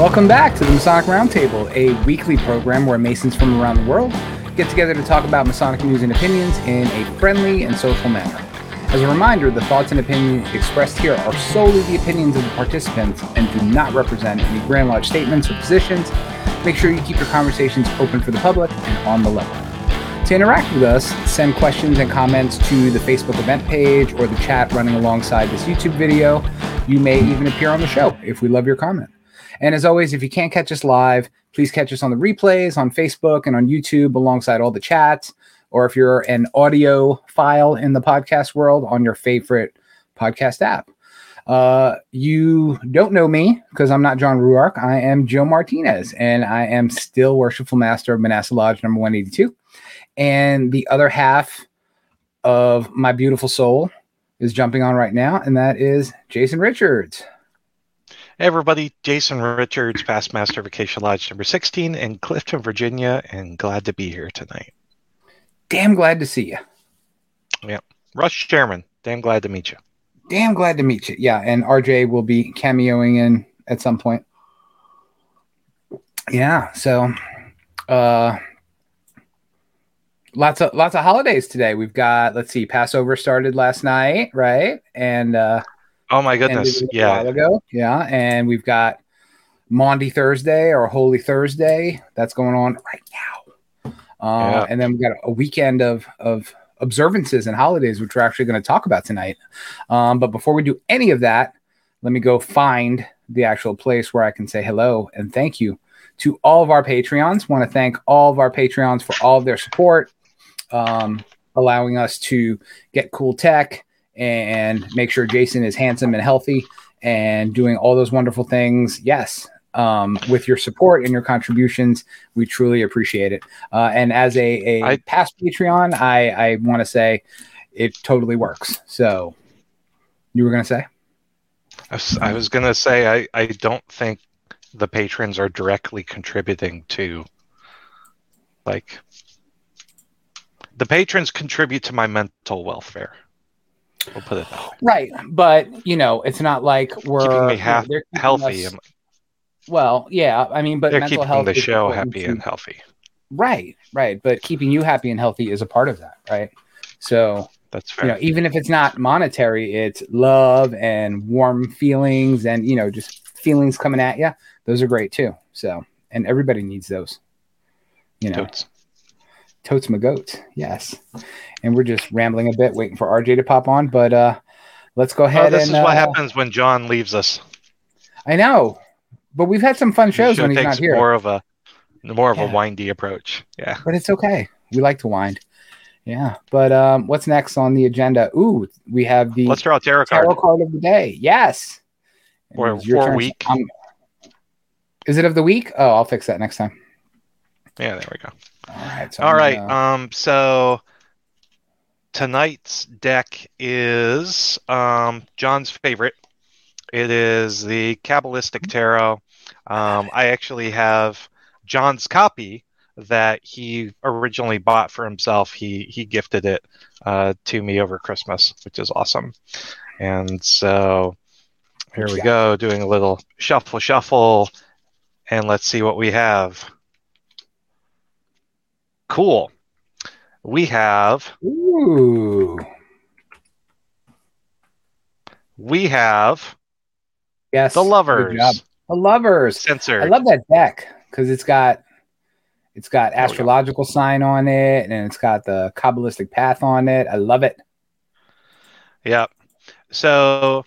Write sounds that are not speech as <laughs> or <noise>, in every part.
Welcome back to the Masonic Roundtable, a weekly program where Masons from around the world get together to talk about Masonic news and opinions in a friendly and social manner. As a reminder, the thoughts and opinions expressed here are solely the opinions of the participants and do not represent any Grand Lodge statements or positions. Make sure you keep your conversations open for the public and on the level. To interact with us, send questions and comments to the Facebook event page or the chat running alongside this YouTube video. You may even appear on the show if we love your comment. And as always, if you can't catch us live, please catch us on the replays on Facebook and on YouTube alongside all the chats. Or if you're an audio file in the podcast world on your favorite podcast app. Uh, you don't know me because I'm not John Ruark. I am Joe Martinez, and I am still Worshipful Master of Manasseh Lodge number 182. And the other half of my beautiful soul is jumping on right now, and that is Jason Richards. Hey everybody, Jason Richards, Past Master Acacia Lodge number 16 in Clifton, Virginia, and glad to be here tonight. Damn glad to see you. Yeah. Rush Chairman, damn glad to meet you. Damn glad to meet you. Yeah, and RJ will be cameoing in at some point. Yeah, so uh lots of lots of holidays today. We've got let's see, Passover started last night, right? And uh Oh my goodness. Yeah. ago. Yeah. And we've got Maundy Thursday or Holy Thursday. That's going on right now. Uh, yeah. And then we've got a weekend of, of observances and holidays, which we're actually going to talk about tonight. Um, but before we do any of that, let me go find the actual place where I can say hello and thank you to all of our Patreons. Want to thank all of our Patreons for all of their support, um, allowing us to get cool tech, and make sure Jason is handsome and healthy and doing all those wonderful things. Yes, um, with your support and your contributions, we truly appreciate it. Uh, and as a, a I, past Patreon, I, I want to say it totally works. So you were going to say? I was, I was going to say, I, I don't think the patrons are directly contributing to like the patrons contribute to my mental welfare. We'll put it that way. Right, but you know, it's not like we're keeping me half you know, healthy. Us, well, yeah, I mean, but they're mental keeping health the show happy and healthy. Right, right, but keeping you happy and healthy is a part of that, right? So that's fair. You know, even if it's not monetary, it's love and warm feelings, and you know, just feelings coming at you. Those are great too. So, and everybody needs those. You know, totes, totes my goats. Yes and we're just rambling a bit, waiting for RJ to pop on. But uh, let's go ahead. Oh, this and, is what uh, happens when John leaves us. I know, but we've had some fun shows when he's not here. More of a more of yeah. a windy approach. Yeah, but it's okay. We like to wind. Yeah, but um, what's next on the agenda? Ooh, we have the let's draw a tarot card. Tarot card of the day. Yes. Or for week. Um, is it of the week? Oh, I'll fix that next time. Yeah, there we go. All right. So All right. Gonna... Um. So tonight's deck is um, John's favorite. It is the Kabbalistic Tarot. Um, I actually have John's copy that he originally bought for himself. He he gifted it uh, to me over Christmas, which is awesome. And so here we go, doing a little shuffle, shuffle, and let's see what we have. Cool we have. Ooh. We have. Yes. The lovers. The lovers. Censored. I love that deck because it's got it's got astrological sign on it and it's got the kabbalistic path on it. I love it. Yeah. So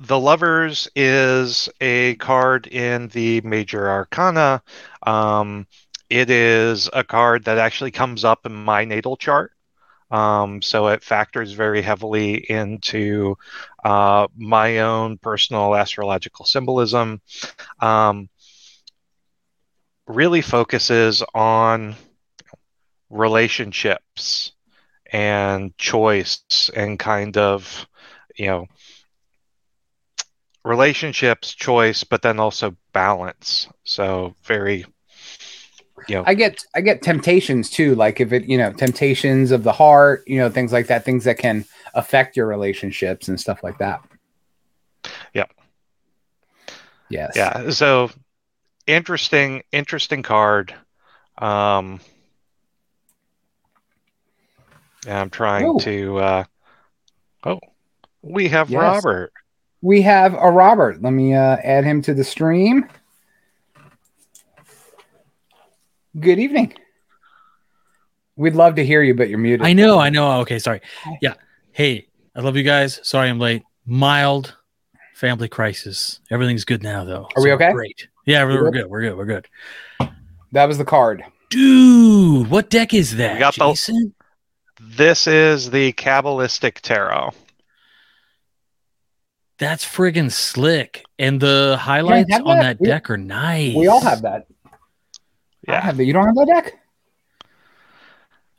the lovers is a card in the major arcana. Um, it is a card that actually comes up in my natal chart. Um, so it factors very heavily into uh, my own personal astrological symbolism. Um, really focuses on relationships and choice and kind of, you know, relationships, choice, but then also balance. So very know, I get I get temptations too. Like if it, you know, temptations of the heart, you know, things like that, things that can affect your relationships and stuff like that. Yeah. Yes. Yeah. So interesting, interesting card. Um, I'm trying Ooh. to. Uh, oh, we have Yes. Robert. We have a Robert. Let me uh, add him to the stream. Good evening. We'd love to hear you, but you're muted. I know, I know. Okay, sorry. Yeah. Hey, I love you guys. Sorry I'm late. Mild family crisis. Everything's good now, though. Are we okay? Great. Yeah, We we're, we're good? good. We're good. We're good. That was the card. Dude, what deck is that? We got the- Jason? This is the Kabbalistic Tarot. That's friggin' slick. And the highlights have on that? that We- deck are nice. We all have that. I Yeah, have that. You don't have that deck?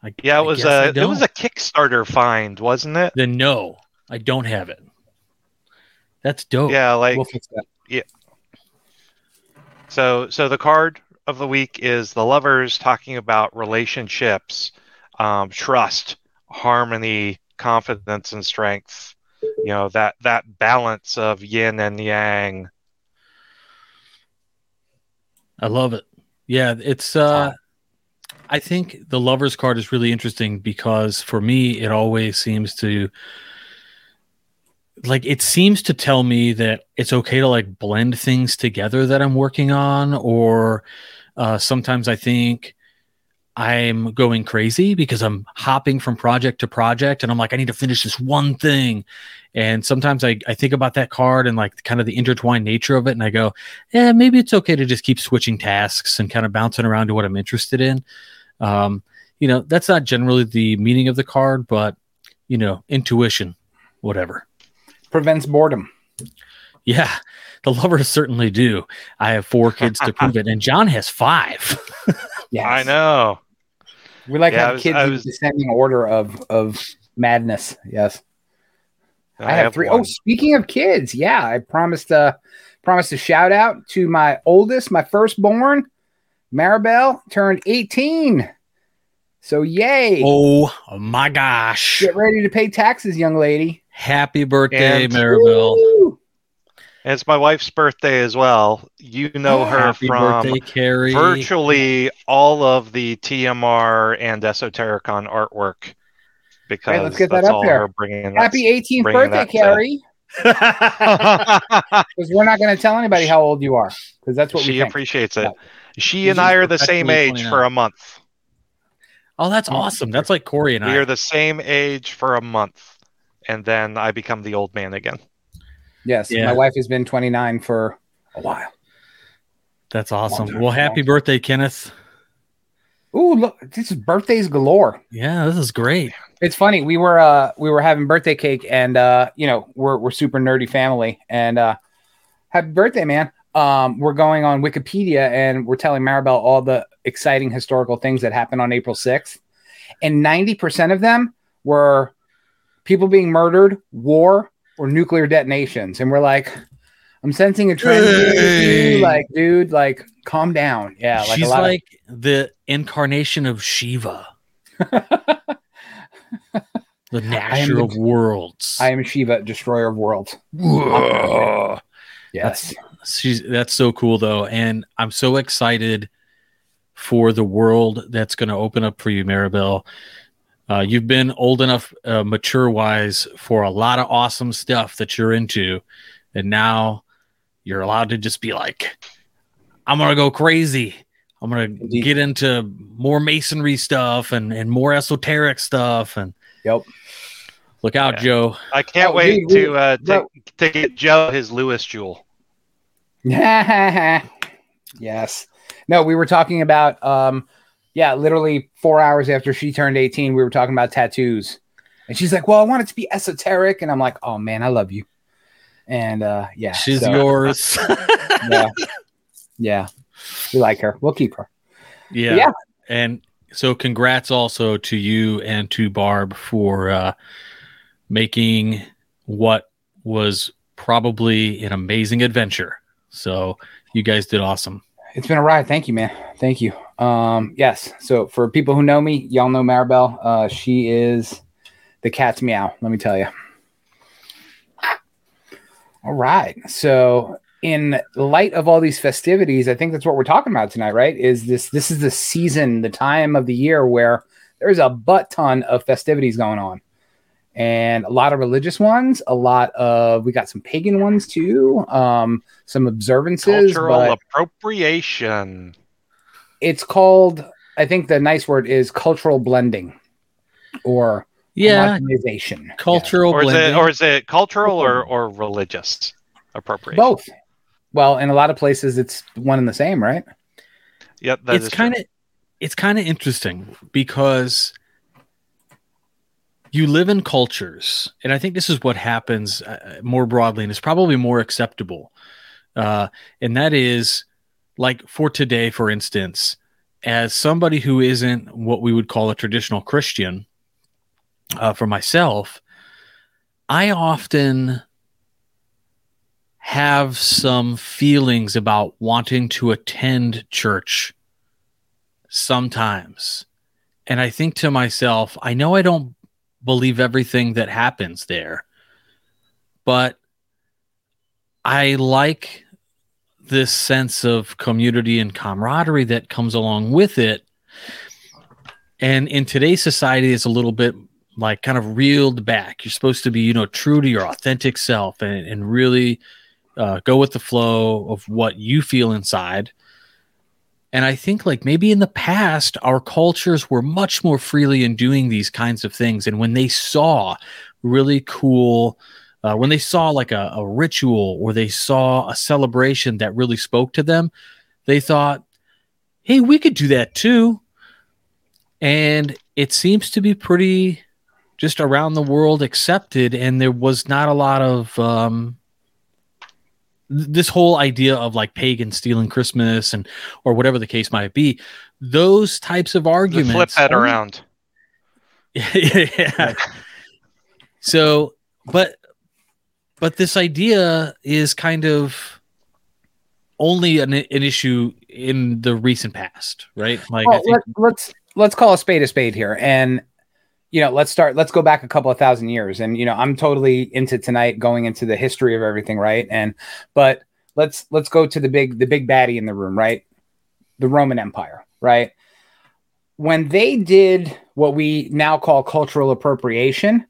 I, yeah. I It was guess I a it was a Kickstarter find, wasn't it? Then no, I don't have it. That's dope. Yeah, like we'll fix that. So, so the card of the week is the lovers talking about relationships, um, trust, harmony, confidence, and strength. You know that that balance of yin and yang. I love it. Yeah, it's uh I think the lovers card is really interesting because for me it always seems to like it seems to tell me that it's okay to like blend things together that I'm working on or uh sometimes I think I'm going crazy because I'm hopping from project to project and I'm like I need to finish this one thing and sometimes I, I think about that card and like kind of the intertwined nature of it and I go yeah, maybe it's okay to just keep switching tasks and kind of bouncing around to what I'm interested in. Um, you know, that's not generally the meaning of the card, but you know, intuition, whatever. Prevents boredom. Yeah, the lovers certainly do. I have four kids to prove <laughs> it, and John has five. Yes. I know. We like Yeah, have was- kids I in was- descending order of of madness. Yes. I, have, three. one. Oh, speaking of kids, yeah, I promised uh promised a shout out to my oldest, my firstborn, Maribel, turned 18. So yay. oh my gosh! Get ready to pay taxes, young lady. Happy birthday, And- Maribel! Woo! And it's my wife's birthday as well. You know oh, her Happy from birthday, Carrie! virtually all of the TMR and Esotericon artwork because let's get that up all there. bringing. Happy 18th bringing birthday, Carrie. <laughs> Because we're not going to tell anybody how old you are. Because that's what we she think. appreciates it. Yeah. She and I are the same age 29. for a month. oh, that's Oh, awesome. That's like Corey and We I. We are the same age for a month, and then I become the old man again. Yes, Yeah. my wife has been 29 for a while. That's awesome. time, Well, happy birthday, Kenneth. Ooh, look, this is birthdays galore. Yeah, this is great. It's funny. We were uh we were having birthday cake and uh you know, we're we're super nerdy family and uh happy birthday, man. Um we're going on Wikipedia and we're telling Maribel all the exciting historical things that happened on April 6th. And 90% of them were people being murdered, war, or nuclear detonations. And we're like, I'm sensing a trend. Hey. Like, dude, like calm down. Yeah, like She's a lot of- like the incarnation of Shiva, the <laughs> Nasher of worlds. I am Shiva, destroyer of worlds. Whoa. Yes. She's that's so cool though, and I'm so excited for the world that's going to open up for you, Maribel. Uh, you've been old enough, uh, mature wise, for a lot of awesome stuff that you're into, and now you're allowed to just be like, "I'm gonna go crazy. I'm gonna get into more masonry stuff and and more esoteric stuff." And Yep. look out, Yeah. Joe. I can't Oh, wait dude, to we- uh, to, to get Joe his Lewis jewel. <laughs> yes. No, we were talking about um yeah, literally 4 hours after she turned 18, we were talking about tattoos. And she's like, "Well, I want it to be esoteric." And I'm like, "Oh man, I love you." And uh yeah. She's so, yours. <laughs> Yeah. Yeah. We like her. We'll keep her. Yeah. Yeah. And so congrats also to you and to Barb for uh, making what was probably an amazing adventure. So you guys did awesome. It's been a ride. Thank you, man. Thank you. Um, yes. So for people who know me, y'all know Maribel. Uh, she is the cat's meow. Let me tell you. All right. So in light of all these festivities, I think that's what we're talking about tonight, right? Is this this is the season, the time of the year where there's a butt ton of festivities going on. And a lot of religious ones, a lot of we got some pagan ones too, um, some observances. Cultural but appropriation. It's called, I think the nice word is cultural blending or Yeah, homogenization. cultural Or is blending. it or is it cultural or, or religious Yeah. appropriation? both. Well, in a lot of places, it's one and the same, right? Yep, that it's kind of it's kind of interesting because you live in cultures and i think this is what happens uh, more broadly and it's probably more acceptable uh, and that is like for today for instance as somebody who isn't what we would call a traditional christian uh, for myself i often have some feelings about wanting to attend church sometimes. And I think to myself, I know I don't believe everything that happens there, but I like this sense of community and camaraderie that comes along with it. And in today's society, it's a little bit like kind of reeled back. You're supposed to be, you know, true to your authentic self and, and really uh, go with the flow of what you feel inside. And I think, like, maybe in the past, our cultures were much more freely in doing these kinds of things. And when they saw really cool, uh, when they saw like a, a ritual or they saw a celebration that really spoke to them, they thought, hey, we could do that too. And it seems to be pretty just around the world accepted. And there was not a lot of, um, th- this whole idea of like pagan stealing Christmas and or whatever the case might be, those types of arguments Flip that around. <laughs> yeah. So, but but this idea is kind of only an, an issue in the recent past, right? Like I Well, think let, let's let's call a spade a spade here, and you know, let's start. Let's go back a couple of thousand years, and you know, I'm totally into tonight going into the history of everything, right? And but let's let's go to the big the big baddie in the room, right? The Roman Empire, right? When they did what we now call cultural appropriation,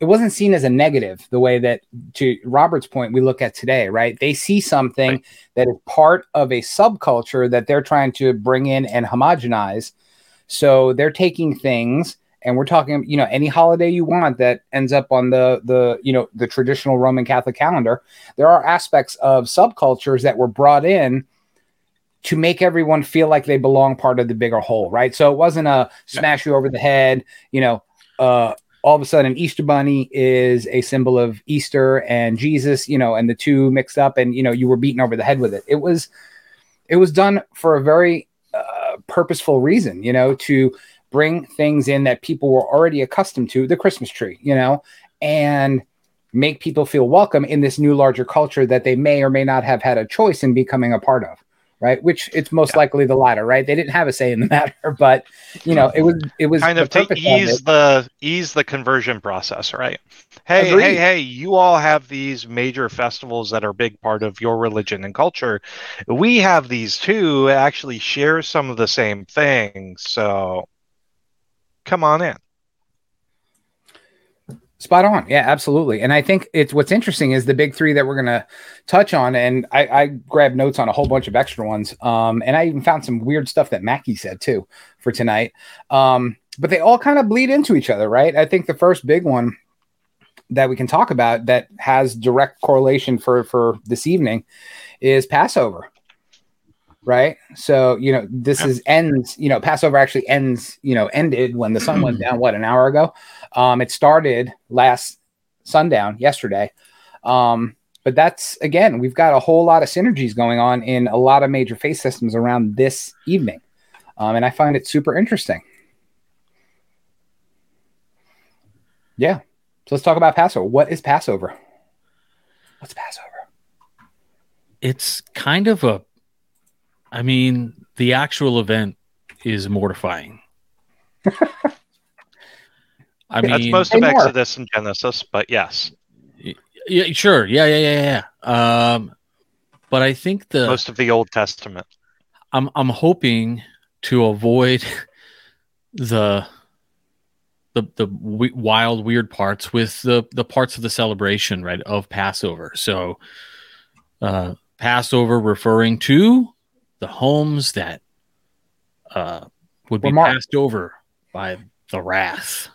it wasn't seen as a negative the way that to Robert's point we look at today, right? They see something Right. that is part of a subculture that they're trying to bring in and homogenize. So they're taking things and we're talking, you know, any holiday you want that ends up on the the you know the traditional Roman Catholic calendar. There are aspects of subcultures that were brought in to make everyone feel like they belong part of the bigger whole, right? So it wasn't a smash you over the head, you know, uh all of a sudden Easter bunny is a symbol of Easter and Jesus, you know, and the two mixed up and you know you were beaten over the head with it. It was it was done for a very uh, purposeful reason, you know, to bring things in that people were already accustomed to, the Christmas tree, you know, and make people feel welcome in this new larger culture that they may or may not have had a choice in becoming a part of, right? Which it's most Yeah. likely the latter, right? They didn't have a say in the <laughs> matter, but you know, it was it was kind of to ease the ease the conversion process, right? Hey, Agreed. hey, hey, you all have these major festivals that are a big part of your religion and culture. We have these too, actually share some of the same things. So come on in. Spot on. Yeah, absolutely. And I think it's what's interesting is the big three that we're gonna touch on. And I, I grabbed notes on a whole bunch of extra ones. Um, and I even found some weird stuff that Mackey said too for tonight. Um, but they all kind of bleed into each other, right? I think the first big one that we can talk about that has direct correlation for for this evening is Passover. Right. So, you know, this Yep. is ends, you know, Passover actually ends, you know, ended when the sun went down, what, an hour ago? Um, it started last sundown yesterday. Um, but that's again, we've got a whole lot of synergies going on in a lot of major faith systems around this evening. Um, and I find it super interesting. Yeah. So let's talk about Passover. What is Passover? What's Passover? it's kind of a I mean, the actual event is mortifying. I mean, That's most Say of more. Exodus and Genesis, but yes. yeah, sure, yeah, yeah, yeah, yeah. Um, but I think the most of the Old Testament. I'm I'm hoping to avoid <laughs> the the the w- wild weird parts with the the parts of the celebration right of Passover. So uh Passover referring to the homes that uh would be Were marked. passed over by the wrath.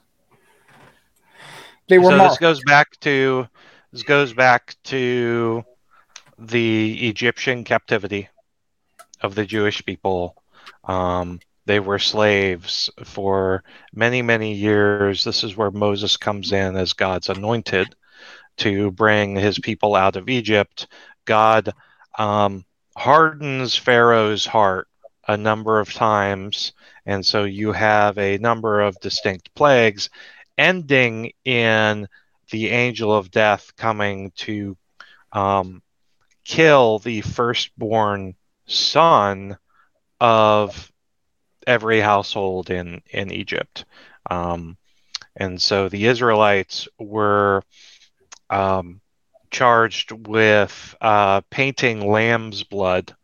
They were so marked. this goes back to this goes back to the Egyptian captivity of the Jewish people. Um, they were slaves for many, many years. This is where Moses comes in as God's anointed to bring his people out of Egypt. God um, hardens Pharaoh's heart a number of times, and so you have a number of distinct plagues, ending in the angel of death coming to um, kill the firstborn son of every household in in Egypt. Um, and so the Israelites were um, charged with uh, painting lamb's blood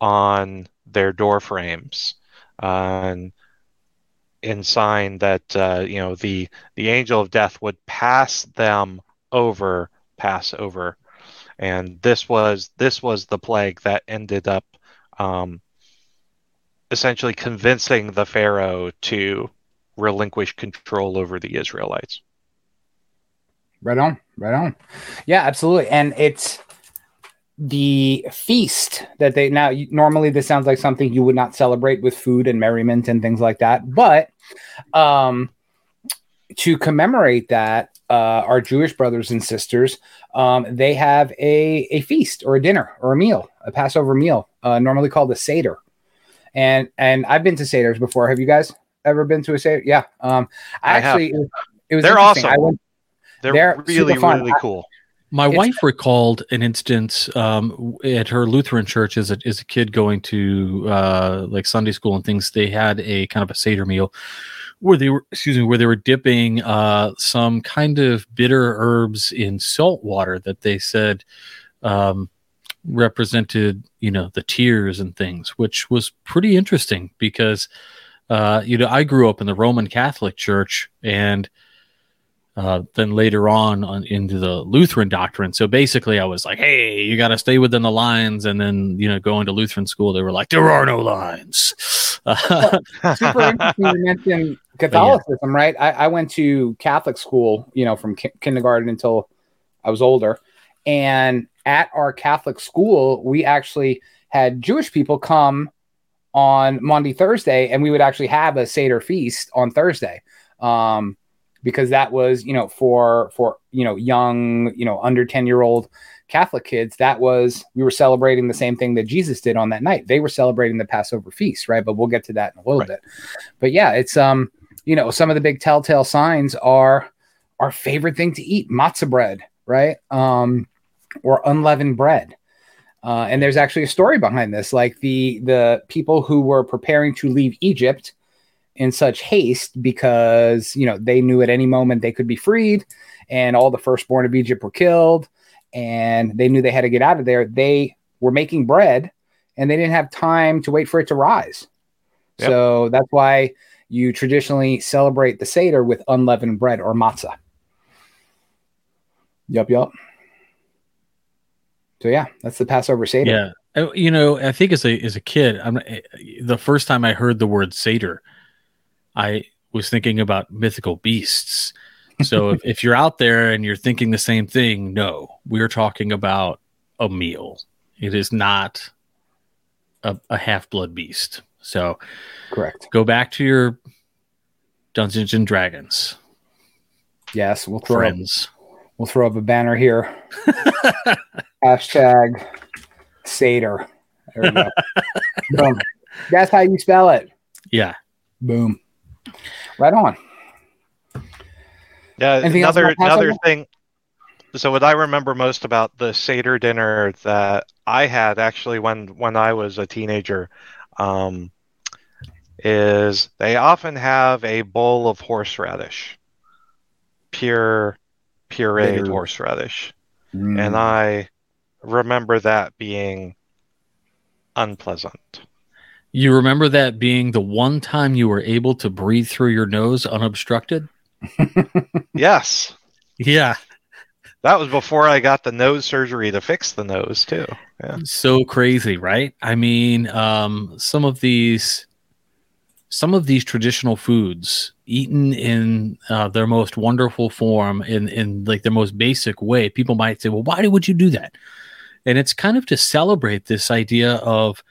on their door frames, uh, and in sign that uh, you know the the angel of death would pass them over, pass over, and this was this was the plague that ended up um, essentially convincing the pharaoh to relinquish control over the Israelites. Right on, right on. Yeah, absolutely. And it's the feast that they now normally this sounds like something you would not celebrate with food and merriment and things like that. But um to commemorate that, uh, our Jewish brothers and sisters, um, they have a, a feast or a dinner or a meal, a Passover meal, uh, normally called a Seder. And and I've been to Seders before. Have you guys ever been to a Seder? Yeah. Um, I, I have. actually, it was, it was They're awesome. I went, They're, They're really, really cool. My It's- wife recalled an instance um, at her Lutheran church as a, as a kid going to uh, like Sunday school and things. They had a kind of a Seder meal where they were, excuse me, where they were dipping uh, some kind of bitter herbs in salt water that they said um, represented, you know, the tears and things, which was pretty interesting because, uh, you know, I grew up in the Roman Catholic Church and uh, then later on, on into the Lutheran doctrine. So basically, I was like, "Hey, you got to stay within the lines." And then, you know, going to Lutheran school, they were like, "There are no lines." <laughs> Super interesting you mentioned Catholicism, right? I, I went to Catholic school, you know, from ki- kindergarten until I was older. And at our Catholic school, we actually had Jewish people come on Monday, Thursday, and we would actually have a Seder feast on Thursday. Um, because that was, you know, for for you know, young, you know, under 10 year old Catholic kids, that was we were celebrating the same thing that Jesus did on that night. They were celebrating the Passover feast, right? But we'll get to that in a little Right. bit. But yeah, it's um, you know, some of the big telltale signs are our favorite thing to eat, matzah bread, right? Um, or unleavened bread. Uh, and there's actually a story behind this. Like the the people who were preparing to leave Egypt in such haste because you know they knew at any moment they could be freed, and all the firstborn of Egypt were killed, and they knew they had to get out of there. They were making bread, and they didn't have time to wait for it to rise. Yep. So that's why you traditionally celebrate the Seder with unleavened bread or matzah. Yup, yup. So yeah, that's the Passover Seder. yeah, Uh, you know, I think as a as a kid, I'm the first time I heard the word Seder, I was thinking about mythical beasts. So if, <laughs> if you're out there and you're thinking the same thing, no, we're talking about a meal. It is not a, a half blood beast. So Correct. go back to your Dungeons and Dragons Yes, we'll throw up, we'll throw up a banner here. <laughs> Hashtag Seder. There we go. <laughs> Boom. That's how you spell it. Yeah. Boom. Right on. Yeah, Anything another another thing. So what I remember most about the Seder dinner that I had actually when when I was a teenager, um, is they often have a bowl of horseradish, pure pureed Bitter. horseradish, Mm. and I remember that being unpleasant. You remember that being the one time you were able to breathe through your nose unobstructed? <laughs> yes. Yeah. That was before I got the nose surgery to fix the nose too. Yeah. So crazy, right? I mean, um, some of these some of these traditional foods eaten in uh, their most wonderful form in in like their most basic way people might say well why would you do that and it's kind of to celebrate this idea of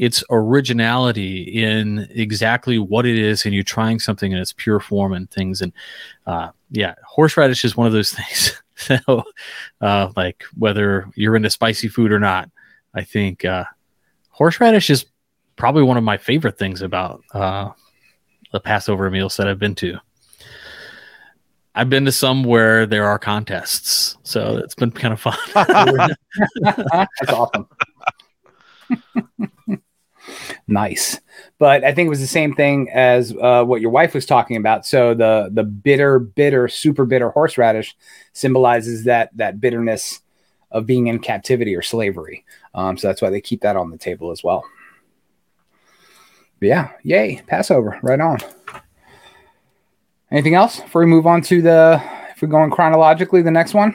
its originality in exactly what it is and you're trying something in its pure form and things and uh, yeah horseradish is one of those <laughs> things so uh, like whether you're into spicy food or not i think uh, horseradish is probably one of my favorite things about uh, the Passover meals that I've been to. I've been to some where there are contests, so it's been kind of fun. <laughs> That's awesome. <laughs> nice, but I think it was the same thing as uh, what your wife was talking about. So the the bitter, bitter, super bitter horseradish symbolizes that that bitterness of being in captivity or slavery. Um, so that's why they keep that on the table as well. But yeah, yay, Passover, right on. Anything else before we move on to the if we're going chronologically, the next one?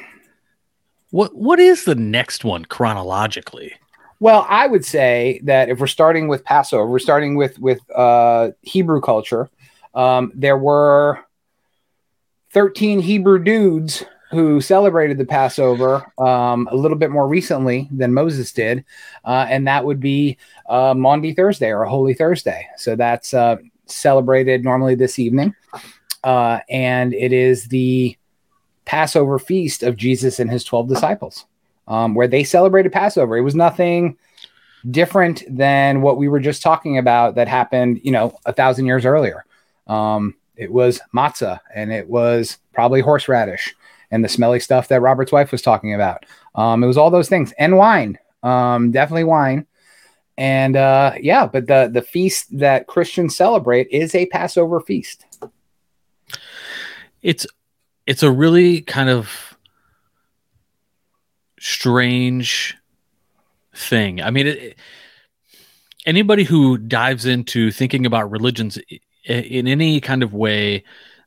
What what is the next one chronologically? Well, I would say that if we're starting with Passover, we're starting with with uh, Hebrew culture. Um, there were thirteen Hebrew dudes who celebrated the Passover um, a little bit more recently than Moses did, uh, and that would be uh, Maundy Thursday or Holy Thursday. So that's uh, celebrated normally this evening, uh, and it is the Passover feast of Jesus and his twelve disciples, um, where they celebrated Passover. It was nothing different than what we were just talking about that happened, you know, a thousand years earlier. Um, it was matzah and it was probably horseradish and the smelly stuff that Robert's wife was talking about. Um, it was all those things and wine, um, definitely wine. And uh, yeah, but the the feast that Christians celebrate is a Passover feast. It's it's a really kind of strange thing. I mean, it, anybody who dives into thinking about religions in any kind of way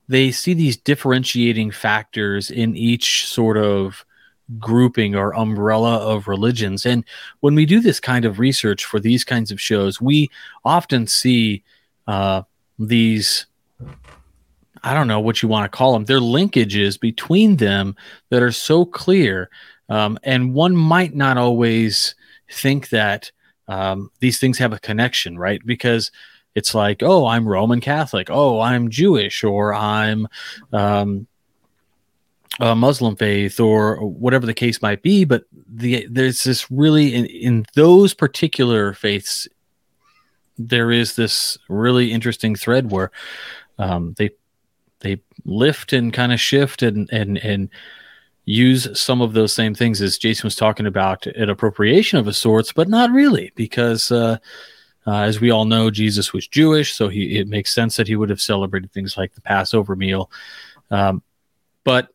they see these differentiating factors in each sort of grouping or umbrella of religions. And when we do this kind of research for these kinds of shows, we often see uh, these. I don't know what you want to call them. They're linkages between them that are so clear. Um, and one might not always think that um, these things have a connection, right? Because it's like, oh, I'm Roman Catholic. Oh, I'm Jewish, or I'm um, a Muslim faith, or whatever the case might be. But the, there's this really in, in those particular faiths, there is this really interesting thread where um, they they lift and kind of shift and and and use some of those same things as Jason was talking about an appropriation of a sorts, but not really because. Uh, uh, as we all know, Jesus was Jewish, so he, it makes sense that he would have celebrated things like the Passover meal. Um, but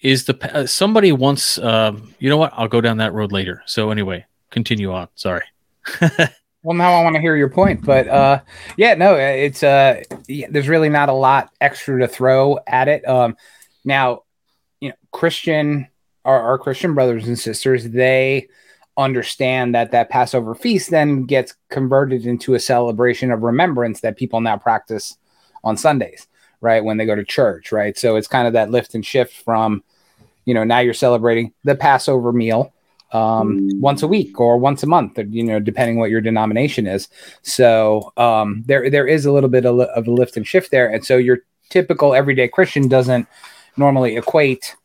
is the uh, somebody once? Uh, you know what? I'll go down that road later. So anyway, continue on. Sorry. <laughs> well, now I want to hear your point, but uh, yeah, no, it's uh, there's really not a lot extra to throw at it. Um, now, you know, Christian, our, our Christian brothers and sisters, they understand that that Passover feast then gets converted into a celebration of remembrance that people now practice on Sundays, right? When they go to church, right? So it's kind of that lift and shift from, you know, now you're celebrating the Passover meal um, once a week or once a month, you know, depending what your denomination is. So um, there there is a little bit of, of a lift and shift there, and so your typical everyday Christian doesn't normally equate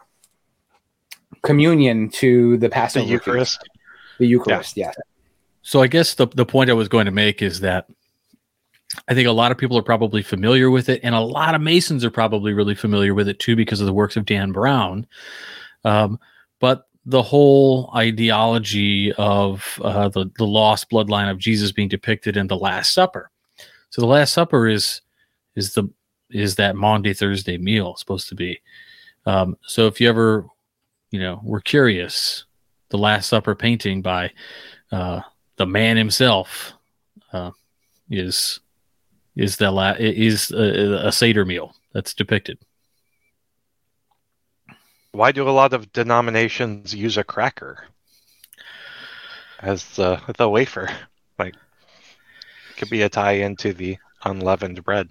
communion to the Passover the Eucharist. Feast the Eucharist. Yeah. yeah. So I guess the the point I was going to make is that I think a lot of people are probably familiar with it, and a lot of Masons are probably really familiar with it too because of the works of Dan Brown. Um, but the whole ideology of uh, the the lost bloodline of Jesus being depicted in the Last Supper. So the Last Supper is is the is that Maundy Thursday meal supposed to be. Um, so if you ever, you know, were curious, the Last Supper painting by uh, the man himself uh, is is the la- is a, a Seder meal that's depicted. Why do a lot of denominations use a cracker as the the wafer? Like, could be a tie into the unleavened bread.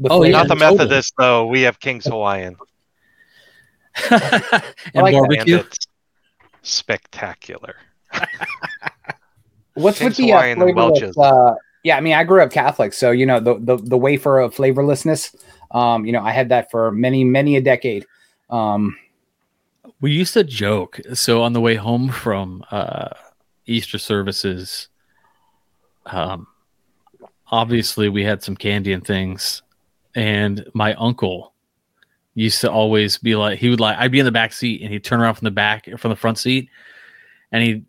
The Oh, flavor- yeah, Not the totally. Methodist though. We have King's Hawaiian <laughs> and like that. barbecue. and it's spectacular. What's with the uh, flavorless? Welch's. Uh, yeah, I mean, I grew up Catholic, so you know the the, the wafer of flavorlessness. Um, you know, I had that for many many a decade. Um, We used to joke. So on the way home from uh, Easter services, um, obviously we had some candy and things, and my uncle used to always be like, he would like, I'd be in the back seat, and he'd turn around from the back from the front seat, and he'd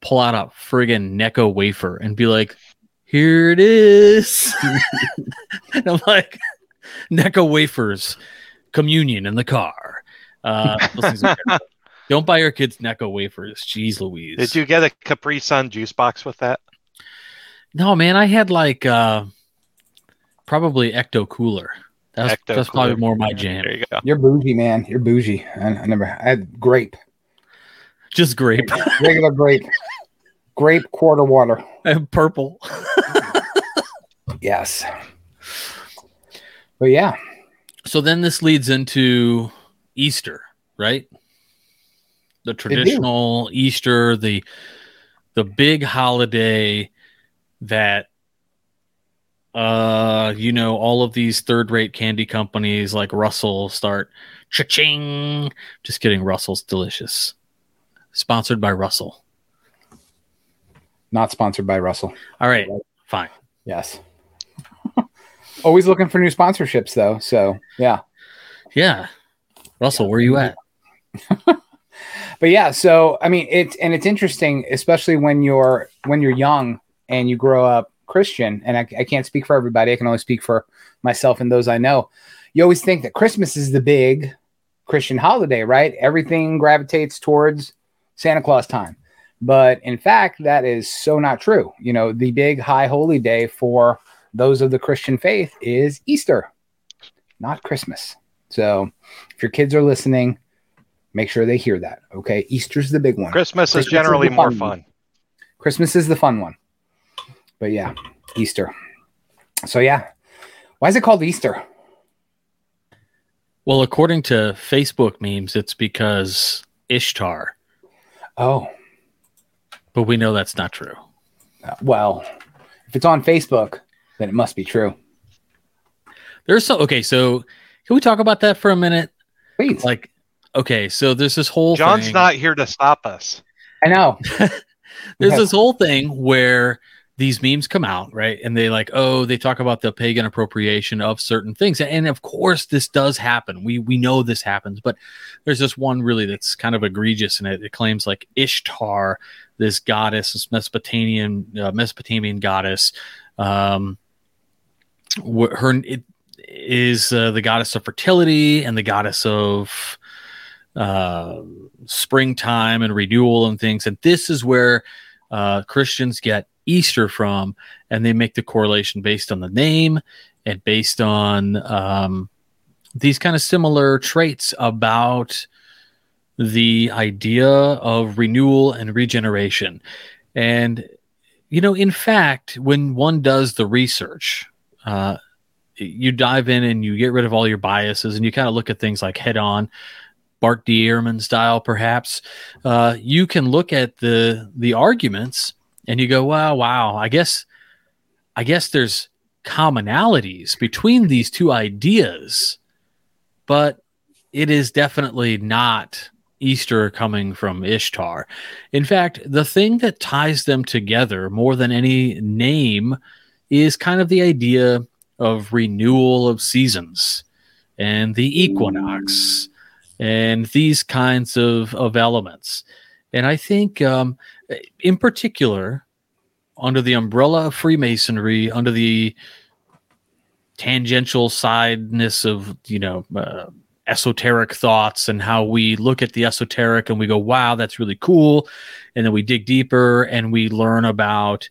pull out a friggin' Necco wafer and be like, "Here it is," <laughs> and I'm like, "Necco wafers, communion in the car." Uh, those things are terrible. <laughs> Don't buy your kids Necco wafers. Jeez Louise. Did you get a Capri Sun juice box with that? No, man, I had like uh probably Ecto Cooler. That's Ecto that's probably more my jam. There you go. you're bougie, man. You're bougie. I, I never I had grape, Just grape <laughs> regular grape, grape quarter water. and purple. <laughs> Yes. But yeah, So then this leads into Easter, right? The traditional Easter, the the big holiday that uh you know all of these third-rate candy companies like Russell start cha-ching. Just kidding, Russell's delicious. Sponsored by Russell. not sponsored by Russell. All right, fine. Yes. <laughs> Always looking for new sponsorships, though. So yeah. Yeah. Russell, where you at? <laughs> but yeah so i mean it's and it's interesting especially when you're when you're young and you grow up christian and I, I can't speak for everybody i can only speak for myself and those i know you always think that christmas is the big christian holiday right everything gravitates towards santa claus time but in fact that is so not true you know the big high holy day for those of the christian faith is easter not christmas so if your kids are listening Make sure they hear that. Okay. Easter's the big one. Christmas, Christmas is generally is more fun one. Christmas is the fun one. But yeah, Easter. So yeah. Why is it called Easter? Well, according to Facebook memes, it's because Ishtar, Oh, but we know that's not true. uh, well, if it's on Facebook, then it must be true. There's so okay, so can we talk about that for a minute? Please. Like, okay, so there's this whole John's thing. not here to stop us. I know. <laughs> there's Yeah. this whole thing where these memes come out, right? And they like, oh, they talk about the pagan appropriation of certain things. And of course this does happen. We we know this happens, but there's this one really that's kind of egregious and it, it claims like Ishtar, this goddess, this Mesopotamian uh, Mesopotamian goddess, um wh- her it is uh, the goddess of fertility and the goddess of uh, springtime and renewal and things. And this is where uh, Christians get Easter from, and they make the correlation based on the name and based on um, these kind of similar traits about the idea of renewal and regeneration. And, you know, in fact, when one does the research, uh, you dive in and you get rid of all your biases and you kind of look at things like head on Bart D. Ehrman style, perhaps, uh, you can look at the the arguments and you go, "Wow, wow! I guess, I guess there's commonalities between these two ideas, but it is definitely not Easter coming from Ishtar. In fact, the thing that ties them together more than any name is kind of the idea of renewal of seasons and the equinox and these kinds of, of elements. And I think, um, in particular, under the umbrella of Freemasonry, under the tangential sideness of, you know, uh, esoteric thoughts and how we look at the esoteric and we go, wow, that's really cool. And then we dig deeper and we learn about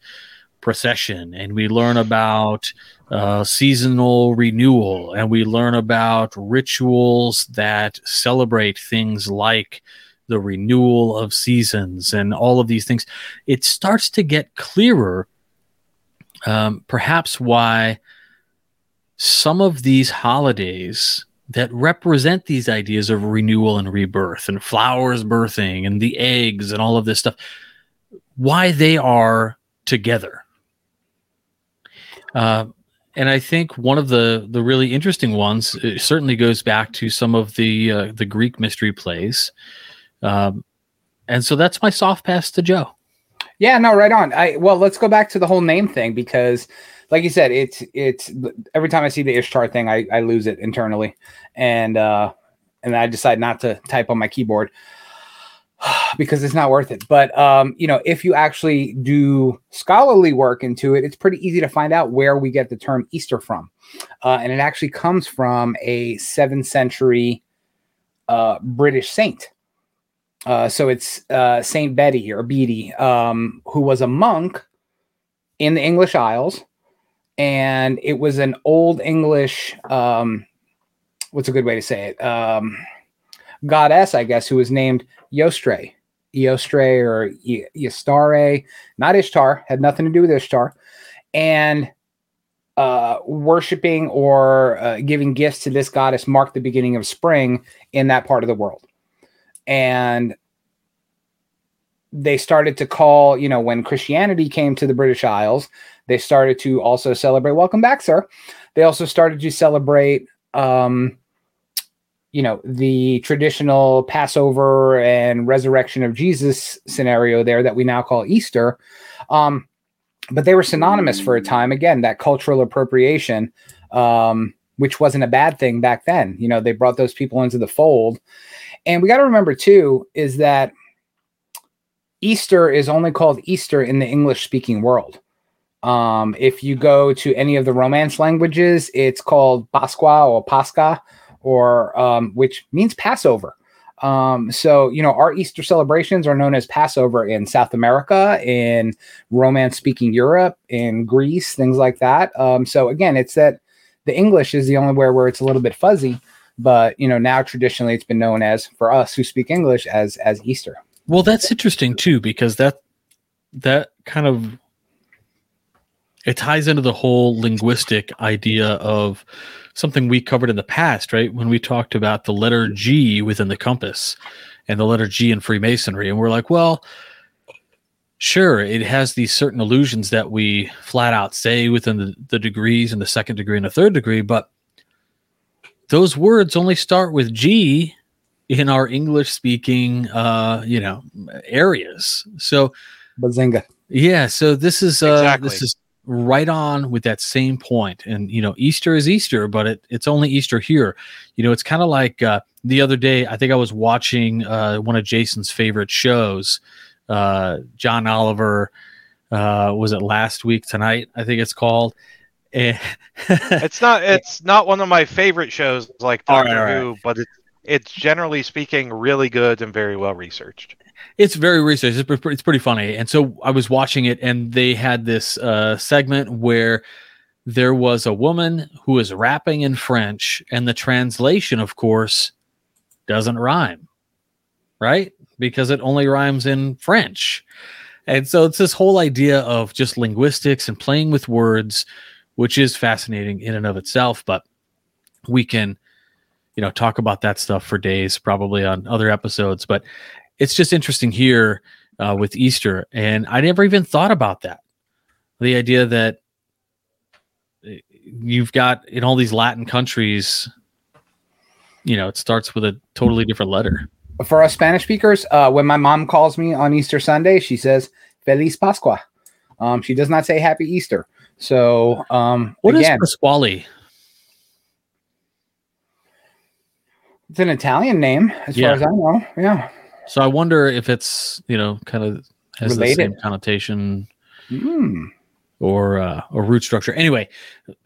precession and we learn about uh, seasonal renewal and we learn about rituals that celebrate things like the renewal of seasons and all of these things. It starts to get clearer, um, perhaps, why some of these holidays that represent these ideas of renewal and rebirth and flowers birthing and the eggs and all of this stuff why they are together uh, and I think one of the the really interesting ones certainly goes back to some of the uh, the Greek mystery plays, um, and so that's my soft pass to Joe. Yeah, no, right on. I well, let's go back to the whole name thing because like you said, it's it's every time I see the Ishtar thing, I, I lose it internally, and uh, and I decide not to type on my keyboard <sighs> because it's not worth it. But um, you know, if you actually do scholarly work into it, it's pretty easy to find out where we get the term Easter from, uh, and it actually comes from a seventh century uh, British saint. Uh, so it's uh, Saint Betty or Beatty, um, who was a monk in the English Isles and it was an old English. Um, what's a good way to say it? Um, goddess, I guess, who was named Yostre, Eostre or Yastare, not Ishtar, had nothing to do with Ishtar, and uh, worshiping or uh, giving gifts to this goddess marked the beginning of spring in that part of the world, and they started to call, you know, when Christianity came to the British Isles, they started to also celebrate. Welcome back, sir. They also started to celebrate, um, you know, the traditional Passover and resurrection of Jesus scenario there that we now call Easter. Um, but they were synonymous for a time. Again, that cultural appropriation, um, which wasn't a bad thing back then. You know, they brought those people into the fold. And we got to remember, too, is that Easter is only called Easter in the English speaking world. Um, if you go to any of the Romance languages, it's called Pasqua or Pascha, or um, which means Passover. Um, so you know our Easter celebrations are known as Passover in South America, in Romance-speaking Europe, in Greece, things like that. Um, so again, it's that the English is the only where where it's a little bit fuzzy, but you know now traditionally it's been known as for us who speak English as as Easter. Well, that's interesting too because that that kind of it ties into the whole linguistic idea of something we covered in the past, right? When we talked about the letter G within the compass and the letter G in Freemasonry. And we're like, well, sure, it has these certain illusions that we flat out say within the, the degrees and the second degree and the third degree, but those words only start with G in our English speaking, uh, you know, areas. So, Bazinga. Yeah. So this is, uh, exactly. this is right on with that same point. point and you know easter is easter but it, it's only easter here you know it's kind of like uh, the other day i think i was watching uh, one of jason's favorite shows uh, john oliver uh, was it last week tonight i think it's called <laughs> it's not it's not one of my favorite shows like doctor right, who right. but it's it's generally speaking really good and very well researched it's very researched. It's, it's pretty funny. And so I was watching it, and they had this uh, segment where there was a woman who was rapping in French, and the translation, of course, doesn't rhyme, right? Because it only rhymes in French. And so it's this whole idea of just linguistics and playing with words, which is fascinating in and of itself. But we can, you know, talk about that stuff for days, probably on other episodes. But it's just interesting here uh, with Easter, and I never even thought about that. The idea that eh, you've got in all these Latin countries, you know, it starts with a totally different letter. For us Spanish speakers, uh, when my mom calls me on Easter Sunday, she says "Feliz Pascua." Um, she does not say Happy Easter. So, um, what again, is Pasquale? It's an Italian name, as yeah. far as I know. Yeah. So I wonder if it's you know kind of has Related. the same connotation. Mm. Or uh, or root structure. Anyway,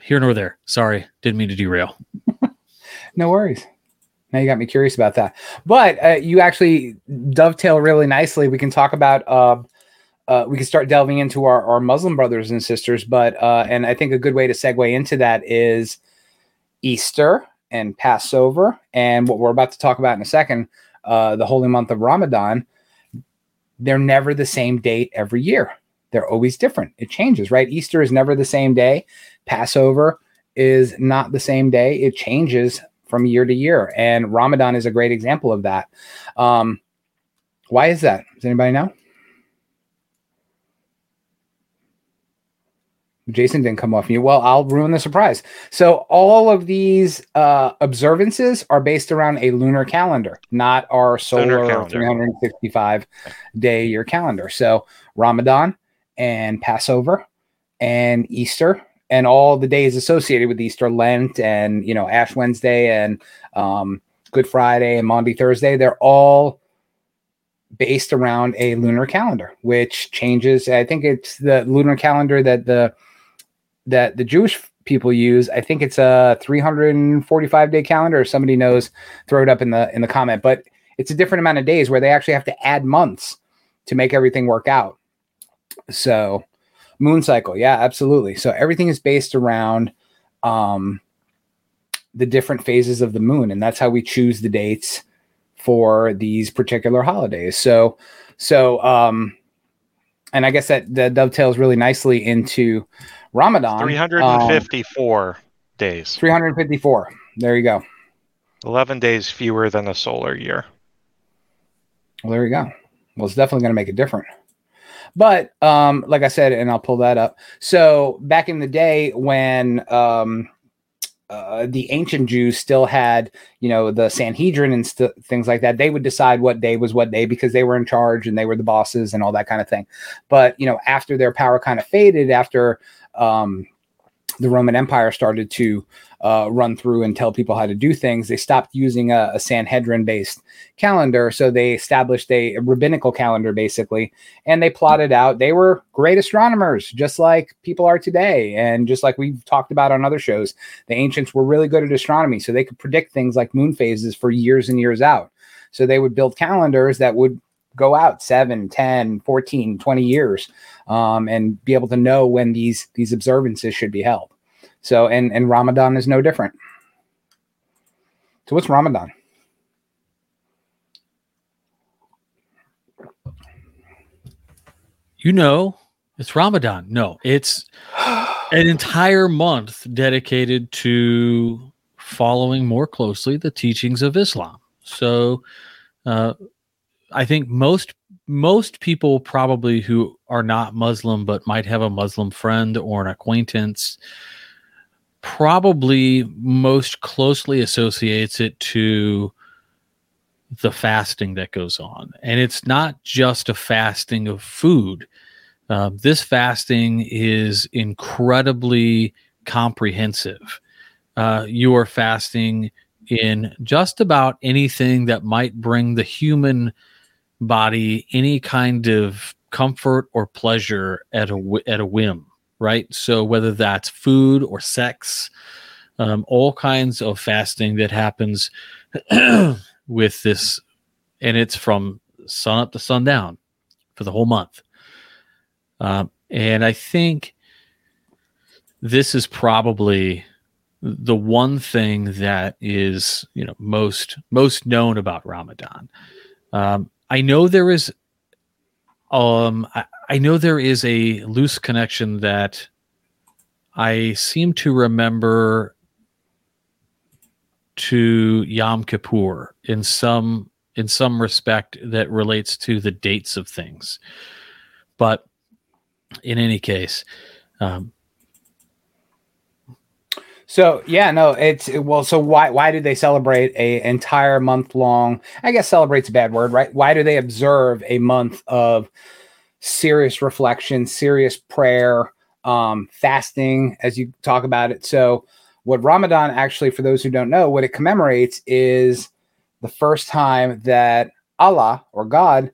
here nor there. Sorry, didn't mean to derail. <laughs> no worries. Now you got me curious about that. But uh, you actually dovetail really nicely. We can talk about. Uh, uh, we can start delving into our, our Muslim brothers and sisters, but uh, and I think a good way to segue into that is Easter and Passover, and what we're about to talk about in a second, uh, the holy month of Ramadan. They're never the same date every year. They're always different. It changes, right? Easter is never the same day. Passover is not the same day. It changes from year to year. And Ramadan is a great example of that. Um, why is that? Does anybody know? Jason didn't come off mute. Well, I'll ruin the surprise. So all of these uh, observances are based around a lunar calendar, not our solar 365 day year calendar. So Ramadan and Passover and Easter and all the days associated with Easter, Lent, and you know Ash Wednesday and um, Good Friday and Maundy Thursday, they're all based around a lunar calendar, which changes. I think it's the lunar calendar that the that the Jewish people use. I think it's a 345 day calendar. If somebody knows, throw it up in the in the comment. But it's a different amount of days where they actually have to add months to make everything work out. So moon cycle yeah absolutely so everything is based around um the different phases of the moon and that's how we choose the dates for these particular holidays so so um and i guess that, that dovetails really nicely into ramadan 354 um, days. 354 there you go. 11 days fewer than a solar year. Well there you go. Well it's definitely going to make it different. But um, like I said, and I'll pull that up. So back in the day when um, uh, the ancient Jews still had, you know, the Sanhedrin and st- things like that. They would decide what day was what day because they were in charge and they were the bosses and all that kind of thing. But you know, after their power kind of faded, after um, the Roman Empire started to uh, run through and tell people how to do things, they stopped using a, a Sanhedrin based calendar. So they established a, a, rabbinical calendar basically, and they plotted out. They were great astronomers, just like people are today. And just like we've talked about on other shows, the ancients were really good at astronomy. So they could predict things like moon phases for years and years out. So they would build calendars that would go out 7 10 14 20 years um, and be able to know when these these observances should be held. So and and ramadan is no different. So what's ramadan? You know it's ramadan. No it's <gasps> an entire month dedicated to following more closely the teachings of islam. So uh, I think most most people probably who are not Muslim but might have a Muslim friend or an acquaintance probably most closely associates it to the fasting that goes on. And it's not just a fasting of food. Uh, this fasting is incredibly comprehensive. Uh, you are fasting in just about anything that might bring the human body any kind of comfort or pleasure at a at a whim, right? So whether that's food or sex, um, all kinds of fasting that happens <clears throat> with this, and it's from sun up to sundown for the whole month. Um, and I think this is probably the one thing that is you know most most known about Ramadan. Um, I know there is um I, I know there is a loose connection that I seem to remember to Yom Kippur in some in some respect that relates to the dates of things. But in any case, um, so yeah, no, it's well. So why why do they celebrate a entire month long? I guess celebrate's a bad word, right? Why do they observe a month of serious reflection, serious prayer, um, fasting, as you talk about it? So what Ramadan actually, for those who don't know, what it commemorates is the first time that Allah or God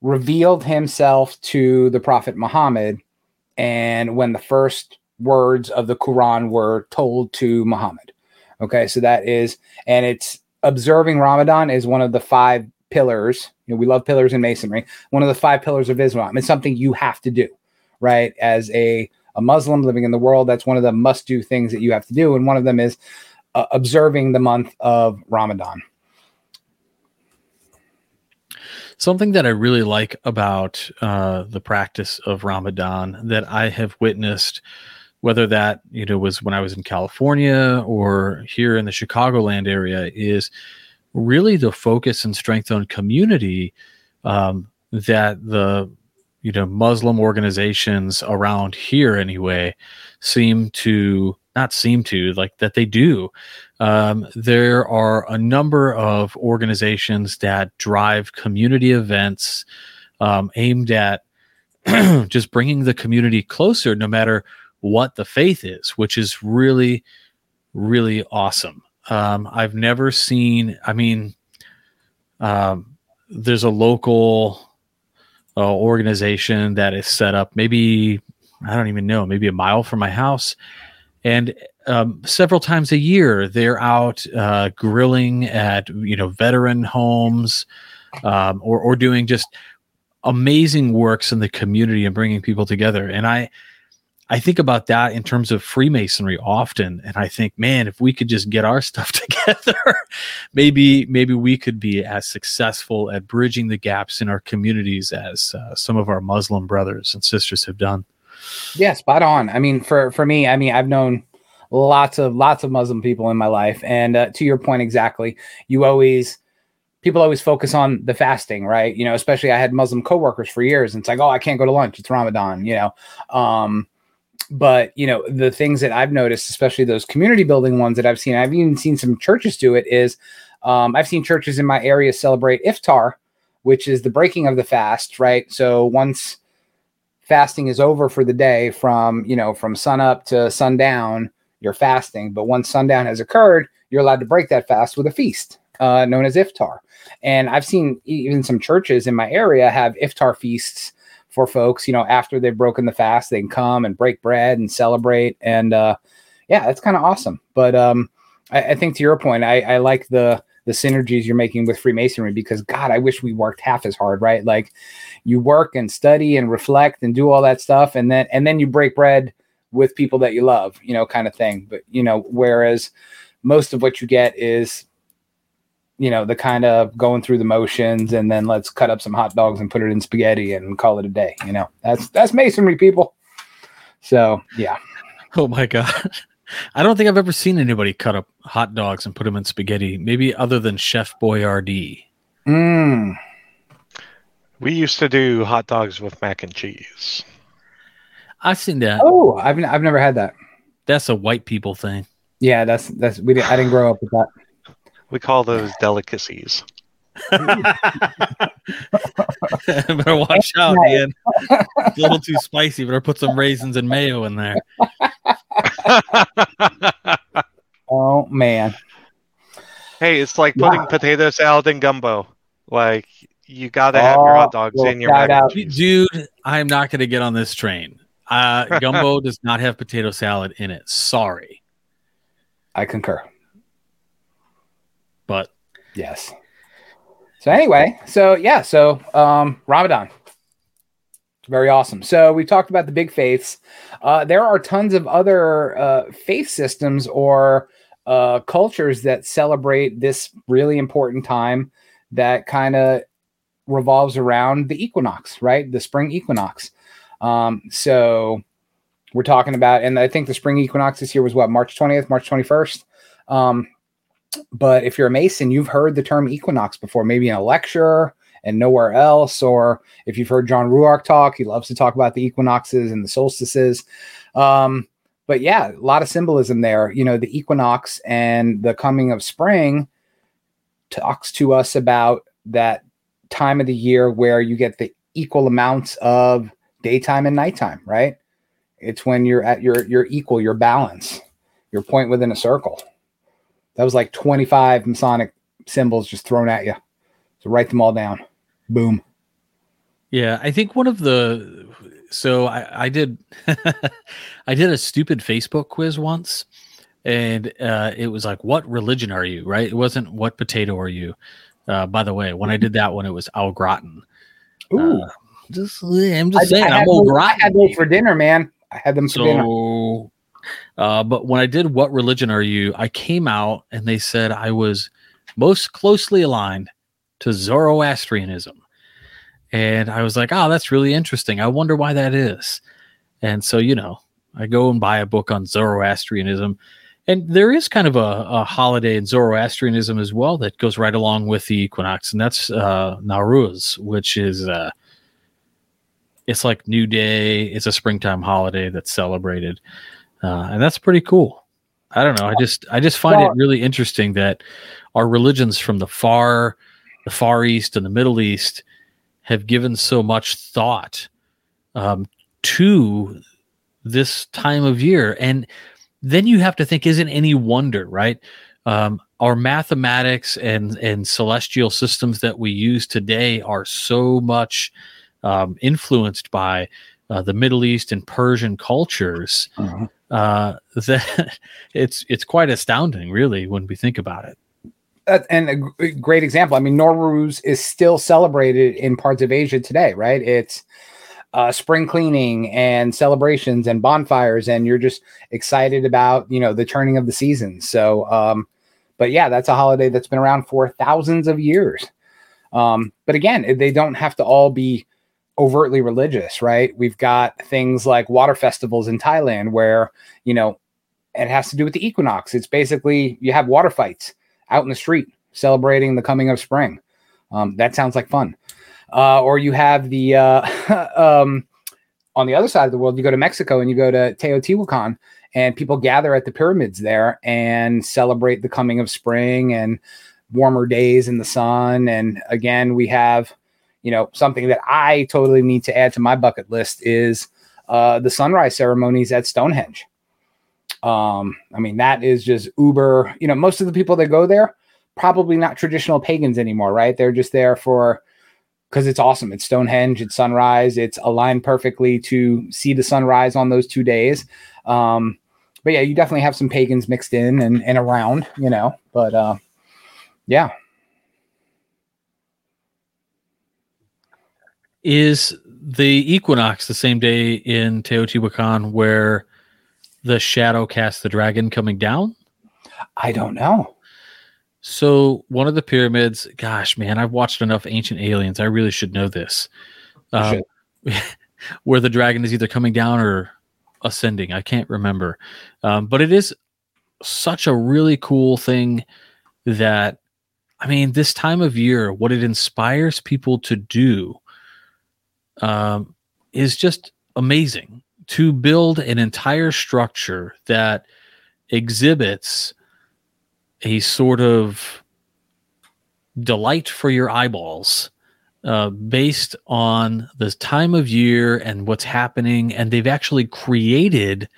revealed Himself to the Prophet Muhammad, and when the first words of the Quran were told to Muhammad. Okay, so that is, and it's observing Ramadan is one of the five pillars. You know, we love pillars in masonry. One of the five pillars of Islam. It's something you have to do, right? As a a Muslim living in the world, that's one of the must do things that you have to do. And one of them is uh, observing the month of Ramadan. Something that I really like about uh, the practice of Ramadan that I have witnessed, whether that you know was when I was in California or here in the Chicagoland area, is really the focus and strength on community um, that the you know Muslim organizations around here anyway seem to not seem to like that they do. Um, there are a number of organizations that drive community events um, aimed at <clears throat> just bringing the community closer, no matter what the faith is, which is really, really awesome. Um, I've never seen, I mean, um, there's a local uh, organization that is set up maybe, I don't even know, maybe a mile from my house. And um, several times a year they're out uh, grilling at you know veteran homes um, or or doing just amazing works in the community and bringing people together and i i think about that in terms of freemasonry often and i think man if we could just get our <laughs> stuff together maybe maybe we could be as successful at bridging the gaps in our communities as uh, some of our muslim brothers and sisters have done yeah spot on i mean for for me i mean i've known lots of lots of Muslim people in my life, and uh, to your point exactly, you always people always focus on the fasting, right? You know, especially I had Muslim coworkers for years, and it's like, oh, I can't go to lunch; it's Ramadan, you know. Um, but you know, the things that I've noticed, especially those community building ones that I've seen, I've even seen some churches do it. Is um, I've seen churches in my area celebrate iftar, which is the breaking of the fast, right? So once fasting is over for the day, from you know from sun up to sundown you're fasting. But once sundown has occurred, you're allowed to break that fast with a feast uh, known as iftar. And I've seen even some churches in my area have iftar feasts for folks. You know, after they've broken the fast, they can come and break bread and celebrate. And uh, yeah, it's kind of awesome. But um, I, I, think to your point, I, I like the the synergies you're making with Freemasonry because God, I wish we worked half as hard, right? Like you work and study and reflect and do all that stuff, and then and then you break bread with people that you love, you know, kind of thing. But, you know, whereas most of what you get is, you know, the kind of going through the motions and then let's cut up some hot dogs and put it in spaghetti and call it a day. You know, that's, that's masonry people. So, yeah. Oh my God. <laughs> I don't think I've ever seen anybody cut up hot dogs and put them in spaghetti, maybe other than Chef Boyardee. Mm. We used to do hot dogs with mac and cheese. I've seen that. Oh, I've I've never had that. That's a white people thing. Yeah, that's that's we. Didn't, I didn't grow up with that. We call those delicacies. <laughs> Better watch out, man. It's a little too spicy. Better put some raisins and mayo in there. <laughs> oh man. Hey, it's like putting potato salad in gumbo. Like you gotta have oh, your hot oh, dogs well, in your mac Dude, I'm not gonna get on this train. Uh, gumbo <laughs> does not have potato salad in it. Sorry. I concur. But yes. So anyway, so yeah, so um, Ramadan, very awesome. So we talked about the big faiths. Uh, there are tons of other uh, faith systems or uh, cultures that celebrate this really important time that kind of revolves around the equinox, right? The spring equinox. Um, so we're talking about, and I think the spring equinox this year was what March 20th, March 21st. Um, but if you're a Mason, you've heard the term equinox before, maybe in a lecture and nowhere else, or if you've heard John Ruark talk, he loves to talk about the equinoxes and the solstices. Um, but yeah, a lot of symbolism there. You know, the equinox and the coming of spring talks to us about that time of the year where you get the equal amounts of daytime and nighttime, right? It's when you're at your your equal, your balance, your point within a circle. That was like 25 Masonic symbols just thrown at you. So write them all down. Boom. Yeah, I think one of the so I, I did <laughs> I did a stupid Facebook quiz once and uh, it was like, "What religion are you?" Right? It wasn't "What potato are you?" Uh, by the way, when I did that one, it was au gratin. Ooh, Uh, just I'm just I, saying, I I'm had au those, I gratin. had those for dinner, man. I had them for dinner. Uh, but when I did "What religion are you?" I came out and they said I was most closely aligned to Zoroastrianism, and I was like, "Oh, that's really interesting. I wonder why that is." And so, you know, I go and buy a book on Zoroastrianism, and there is kind of a, a holiday in Zoroastrianism as well that goes right along with the equinox, and that's uh, Nowruz, which is. Uh, it's like New Day. It's a springtime holiday that's celebrated, uh, and that's pretty cool. I don't know. I just I just find Well- it really interesting that our religions from the far, the Far East and the Middle East have given so much thought um, to this time of year, and then you have to think: isn't any wonder, right? Um, our mathematics and and celestial systems that we use today are so much um, influenced by uh, the Middle East and Persian cultures Mhm. Uh, <laughs> that it's it's quite astounding, really, when we think about it. That- and a g- great example. I mean, Nowruz is still celebrated in parts of Asia today, right? It's uh, spring cleaning and celebrations and bonfires, and you're just excited about you know the turning of the seasons. So, um, but yeah, that's a holiday that's been around for thousands of years. Um, but again, they don't have to all be overtly religious, right? We've got things like water festivals in Thailand where you know it has to do with the equinox. It's basically you have water fights out in the street celebrating the coming of spring. Um, that sounds like fun. Uh, or you have the uh, <laughs> um, on the other side of the world, you go to Mexico and you go to Teotihuacan, and people gather at the pyramids there and celebrate the coming of spring and warmer days in the sun. And again, we have, you know, something that I totally need to add to my bucket list is uh, the sunrise ceremonies at Stonehenge. Um, I mean, that is just uber, you know, most of the people that go there, probably not traditional pagans anymore, right? They're just there for because it's awesome. It's Stonehenge, it's sunrise, it's aligned perfectly to see the sunrise on those two days. Um, but yeah, you definitely have some pagans mixed in and, and around, you know, but uh, yeah. Is the equinox the same day in Teotihuacan where the shadow casts the dragon coming down? I don't know. So one of the pyramids, gosh, man, I've watched enough Ancient Aliens. I really should know this. Um, <laughs> where the dragon is either coming down or ascending. I can't remember, um, but it is such a really cool thing that I mean, this time of year, what it inspires people to do um, is just amazing. To build an entire structure that exhibits a sort of delight for your eyeballs uh, based on the time of year and what's happening. And they've actually created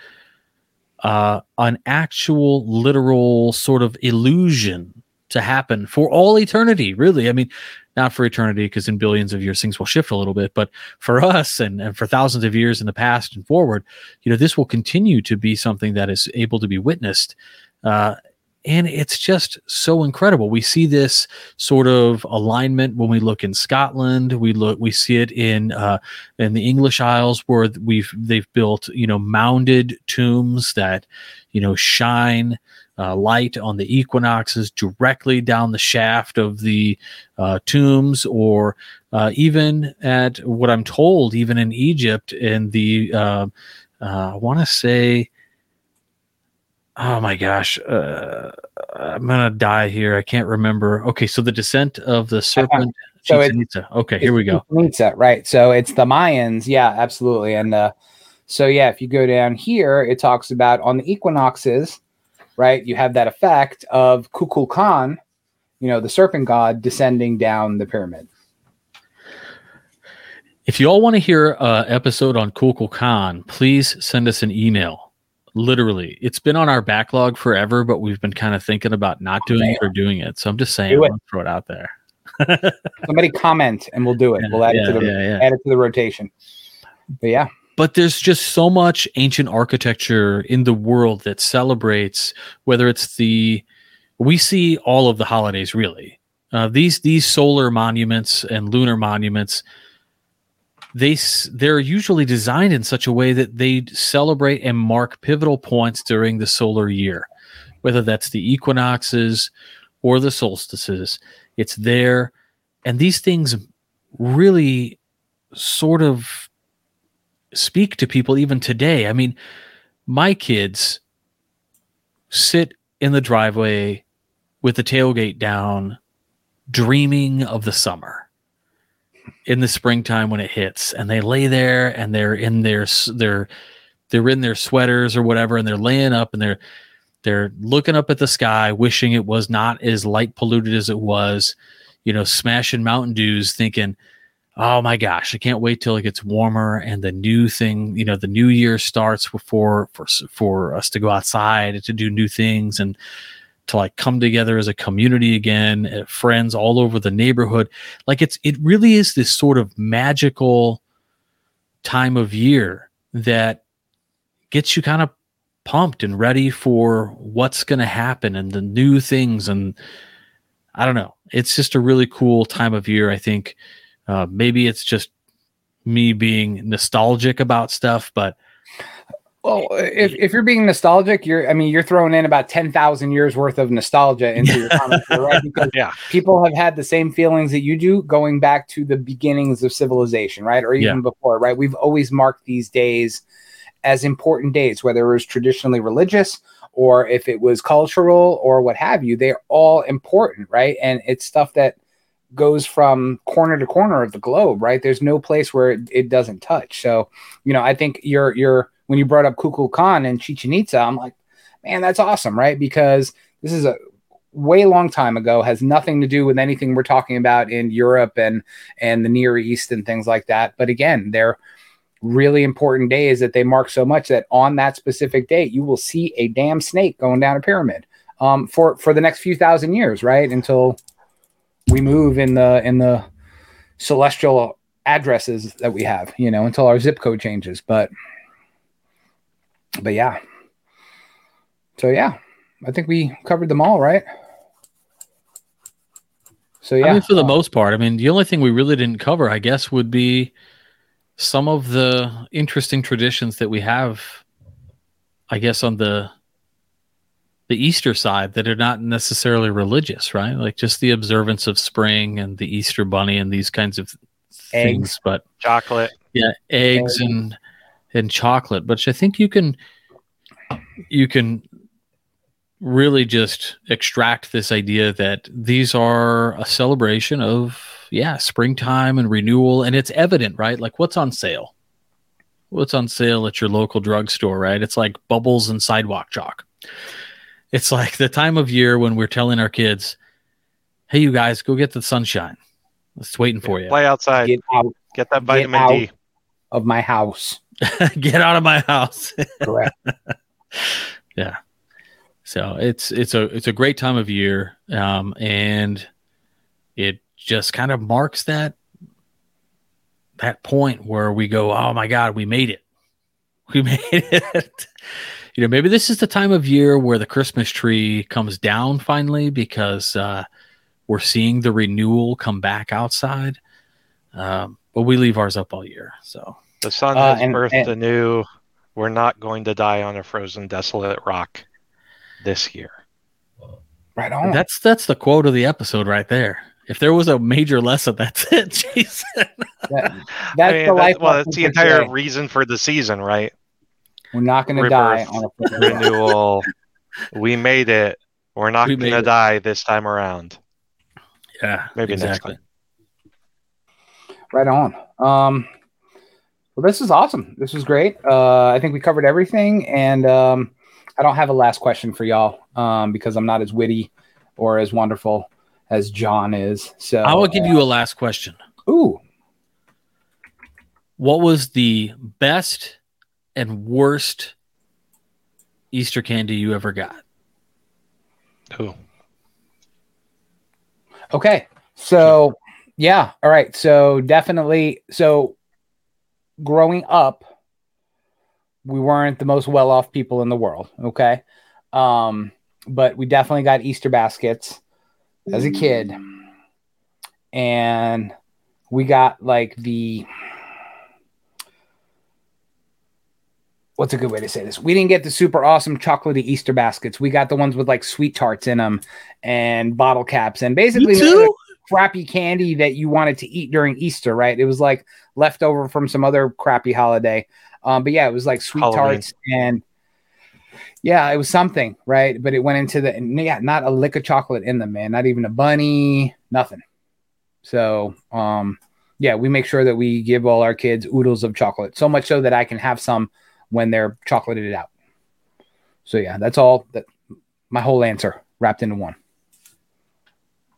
uh, an actual literal sort of illusion to happen for all eternity, really. I mean, not for eternity, because in billions of years things will shift a little bit, but for us and, and for thousands of years in the past and forward, you know, this will continue to be something that is able to be witnessed. Uh, and it's just so incredible. We see this sort of alignment when we look in Scotland. We look, we see it in uh, in the English Isles where we've they've built you know mounded tombs that you know shine uh, light on the equinoxes directly down the shaft of the uh, tombs, or uh, even at what I'm told, even in Egypt, in the uh, uh, I want to say oh my gosh uh, i'm gonna die here i can't remember okay so the descent of the serpent So it- Chichen Itza. okay here we go Itza, right. So it's the Mayans. Yeah, absolutely. And uh, so, yeah, if you go down here, it talks about on the equinoxes, right? You have that effect of Kukulkan, you know, the serpent god descending down the pyramid. if you all want to hear an episode on Kukulkan, please send us an email. Literally, it's been on our backlog forever, but we've been kind of thinking about not oh, doing it or doing it. So I'm just saying. I'll throw it out there. <laughs> Somebody comment and we'll do it. we'll add yeah, it to the yeah, yeah. add it to the rotation. But yeah, but there's just so much ancient architecture in the world that celebrates whether it's the we see all of the holidays really. Uh, these these solar monuments and lunar monuments they they're usually designed in such a way that they celebrate and mark pivotal points during the solar year whether that's the equinoxes or the solstices. It's there. And these things really sort of speak to people even today. I mean, my kids sit in the driveway with the tailgate down, dreaming of the summer in the springtime when it hits, and they lay there and they're in their their they're in their sweaters or whatever, and they're laying up and they're they're looking up at the sky, wishing it was not as light polluted as it was, you know, smashing Mountain Dews, thinking, oh my gosh, I can't wait till it gets warmer and the new thing, you know, the new year starts before for for us to go outside to do new things and to like come together as a community again, uh, friends all over the neighborhood. Like it's it really is this sort of magical time of year that gets you kind of pumped and ready for what's going to happen and the new things and I don't know. It's just a really cool time of year, I think. Uh, maybe it's just me being nostalgic about stuff, but Well, if, if you're being nostalgic, you're I mean you're throwing in about ten thousand years worth of nostalgia into your comments, right? Because <laughs> Yeah. people have had the same feelings that you do going back to the beginnings of civilization, right? Or even Yeah. before, right? We've always marked these days as important days, whether it was traditionally religious or if it was cultural or what have you. They're all important, right? And it's stuff that goes from corner to corner of the globe, right? There's no place where it, it doesn't touch. So, you know, I think you're you're when you brought up Kukulkan and Chichen Itza, I'm like, man, that's awesome, right? Because this is a way long time ago, has nothing to do with anything we're talking about in Europe and and the Near East and things like that. But again, they're really important days that they mark so much that on that specific date, you will see a damn snake going down a pyramid um, for for the next few thousand years, right? Until we move in the in the celestial addresses that we have, you know, until our zip code changes. But but yeah. So yeah, I think we covered them all, right? So yeah, I mean, for the uh, most part, I mean, the only thing we really didn't cover, I guess, would be some of the interesting traditions that we have. I guess on the the Easter side that are not necessarily religious, right? Like just the observance of spring and the Easter bunny and these kinds of things. Eggs. But Chocolate. yeah, eggs Eggs. and and chocolate. But I think you can you can really just extract this idea that these are a celebration of yeah springtime and renewal and it's evident right like what's on sale what's on sale at your local drugstore right it's like bubbles and sidewalk chalk it's like the time of year when we're telling our kids hey you guys go get the sunshine it's waiting for you Play outside. get out Get that vitamin out. D. of my house. <laughs> get out of my house Correct. <laughs> Yeah. So it's it's a it's a great time of year, um, and it just kind of marks that that point where we go, oh my god, we made it, we <laughs> made it. You know, maybe this is the time of year where the Christmas tree comes down finally because uh, we're seeing the renewal come back outside. Um, but we leave ours up all year, so The sun Uh, has and- birthed and- a new. We're not going to die on a frozen, desolate rock this year. right on. that's that's the quote of the episode right there. If there was a major lesson, <laughs> that's it, Jason. That- I that's mean, the that- life. well, that's the entire today. reason for the season, right? We're not going to die on a. <laughs> Renewal. we made it. We're not We going to die this time around. Yeah, Maybe next exactly. time. Right on. Um, well, this is awesome. This was great. Uh, I think we covered everything, and um, I don't have a last question for y'all um, because I'm not as witty or as wonderful as John is. So I will give you a last question. Ooh, What was the best and worst Easter candy you ever got? Ooh. Okay. So, yeah. All right. So, definitely. So, growing up, we weren't the most well off people in the world. Okay. Um, but we definitely got Easter baskets as a kid. And we got like the what's a good way to say this? We didn't get the super awesome chocolatey Easter baskets. We got the ones with like sweet tarts in them and bottle caps and basically crappy candy that you wanted to eat during Easter, right? It was like leftover from some other crappy holiday. Um, but yeah, it was like sweet Halloween. tarts and yeah, it was something, right? But it went into the yeah, not a lick of chocolate in them, man. Not even a bunny, nothing. So um yeah, we make sure that we give all our kids oodles of chocolate. So much so that I can have some when they're chocolated out. So yeah, that's all that my whole answer wrapped into one.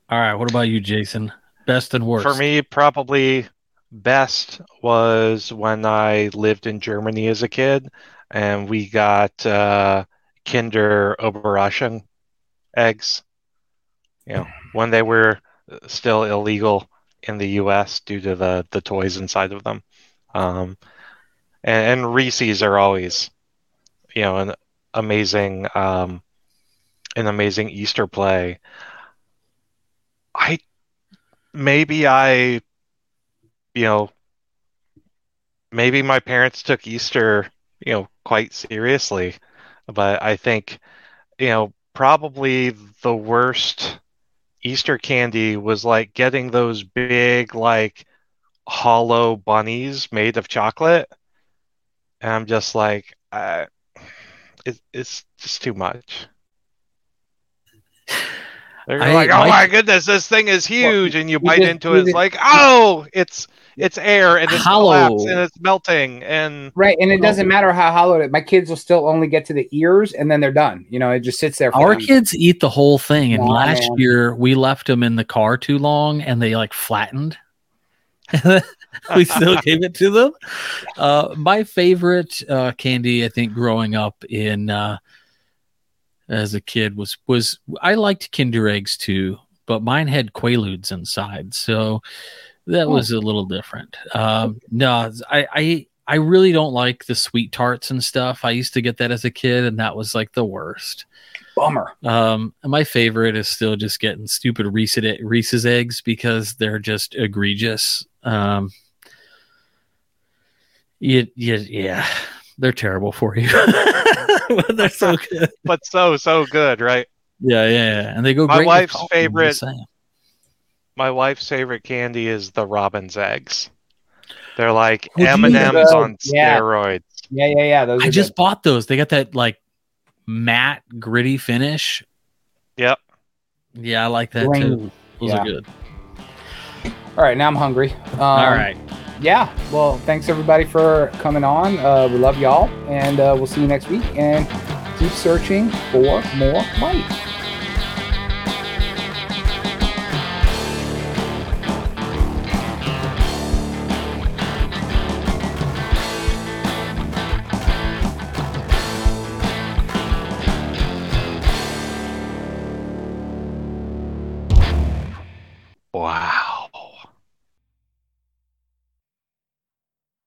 All right, what about you, Jason? Best and worst. For me, probably best was when I lived in Germany as a kid, and we got uh, Kinder Überraschung eggs. You know, when they were still illegal in the U.S. due to the the toys inside of them. Um, and, and Reese's are always, you know, an amazing, um, an amazing Easter play. I maybe I, you know, maybe my parents took Easter, you know, quite seriously, but I think, you know, probably the worst Easter candy was like getting those big, like hollow bunnies made of chocolate and I'm just like, uh, it, it's just too much. They're I, like, oh my, my, goodness, this thing is huge, well, and you bite into it, it's like, oh, it's it's air and it's hollow and it's melting and right, and it doesn't matter how hollow it. Is. My kids will still only get to the ears, and then they're done. You know, it just sits there. Our them. kids eat the whole thing, and oh, last man. year we left them in the car too long, and they like flattened. <laughs> we still gave it to them. Uh, my favorite uh, candy, I think, growing up in uh, as a kid was was I liked Kinder eggs too, but mine had Quaaludes inside, so that oh. was a little different. Um, no, I, I I really don't like the sweet tarts and stuff. I used to get that as a kid, and that was like the worst. Bummer. Um, my favorite is still just getting stupid Reese's, Reese's eggs because they're just egregious. Um, you, you, yeah, they're terrible for you. but <laughs> they're so <laughs> good. but so so good, right? Yeah, yeah, yeah. and they go. My wife's favorite. My wife's favorite candy is the robin's eggs. They're like M and M's on yeah. steroids. Yeah, yeah, yeah. Those I just good. bought those. They got that like matte, gritty finish. Yep. Yeah, I like that Green. too. Those yeah. are good. All right, now I'm hungry. Um, All right yeah, well, thanks everybody for coming on. Uh, we love y'all, and uh, we'll see you next week. And keep searching for more light.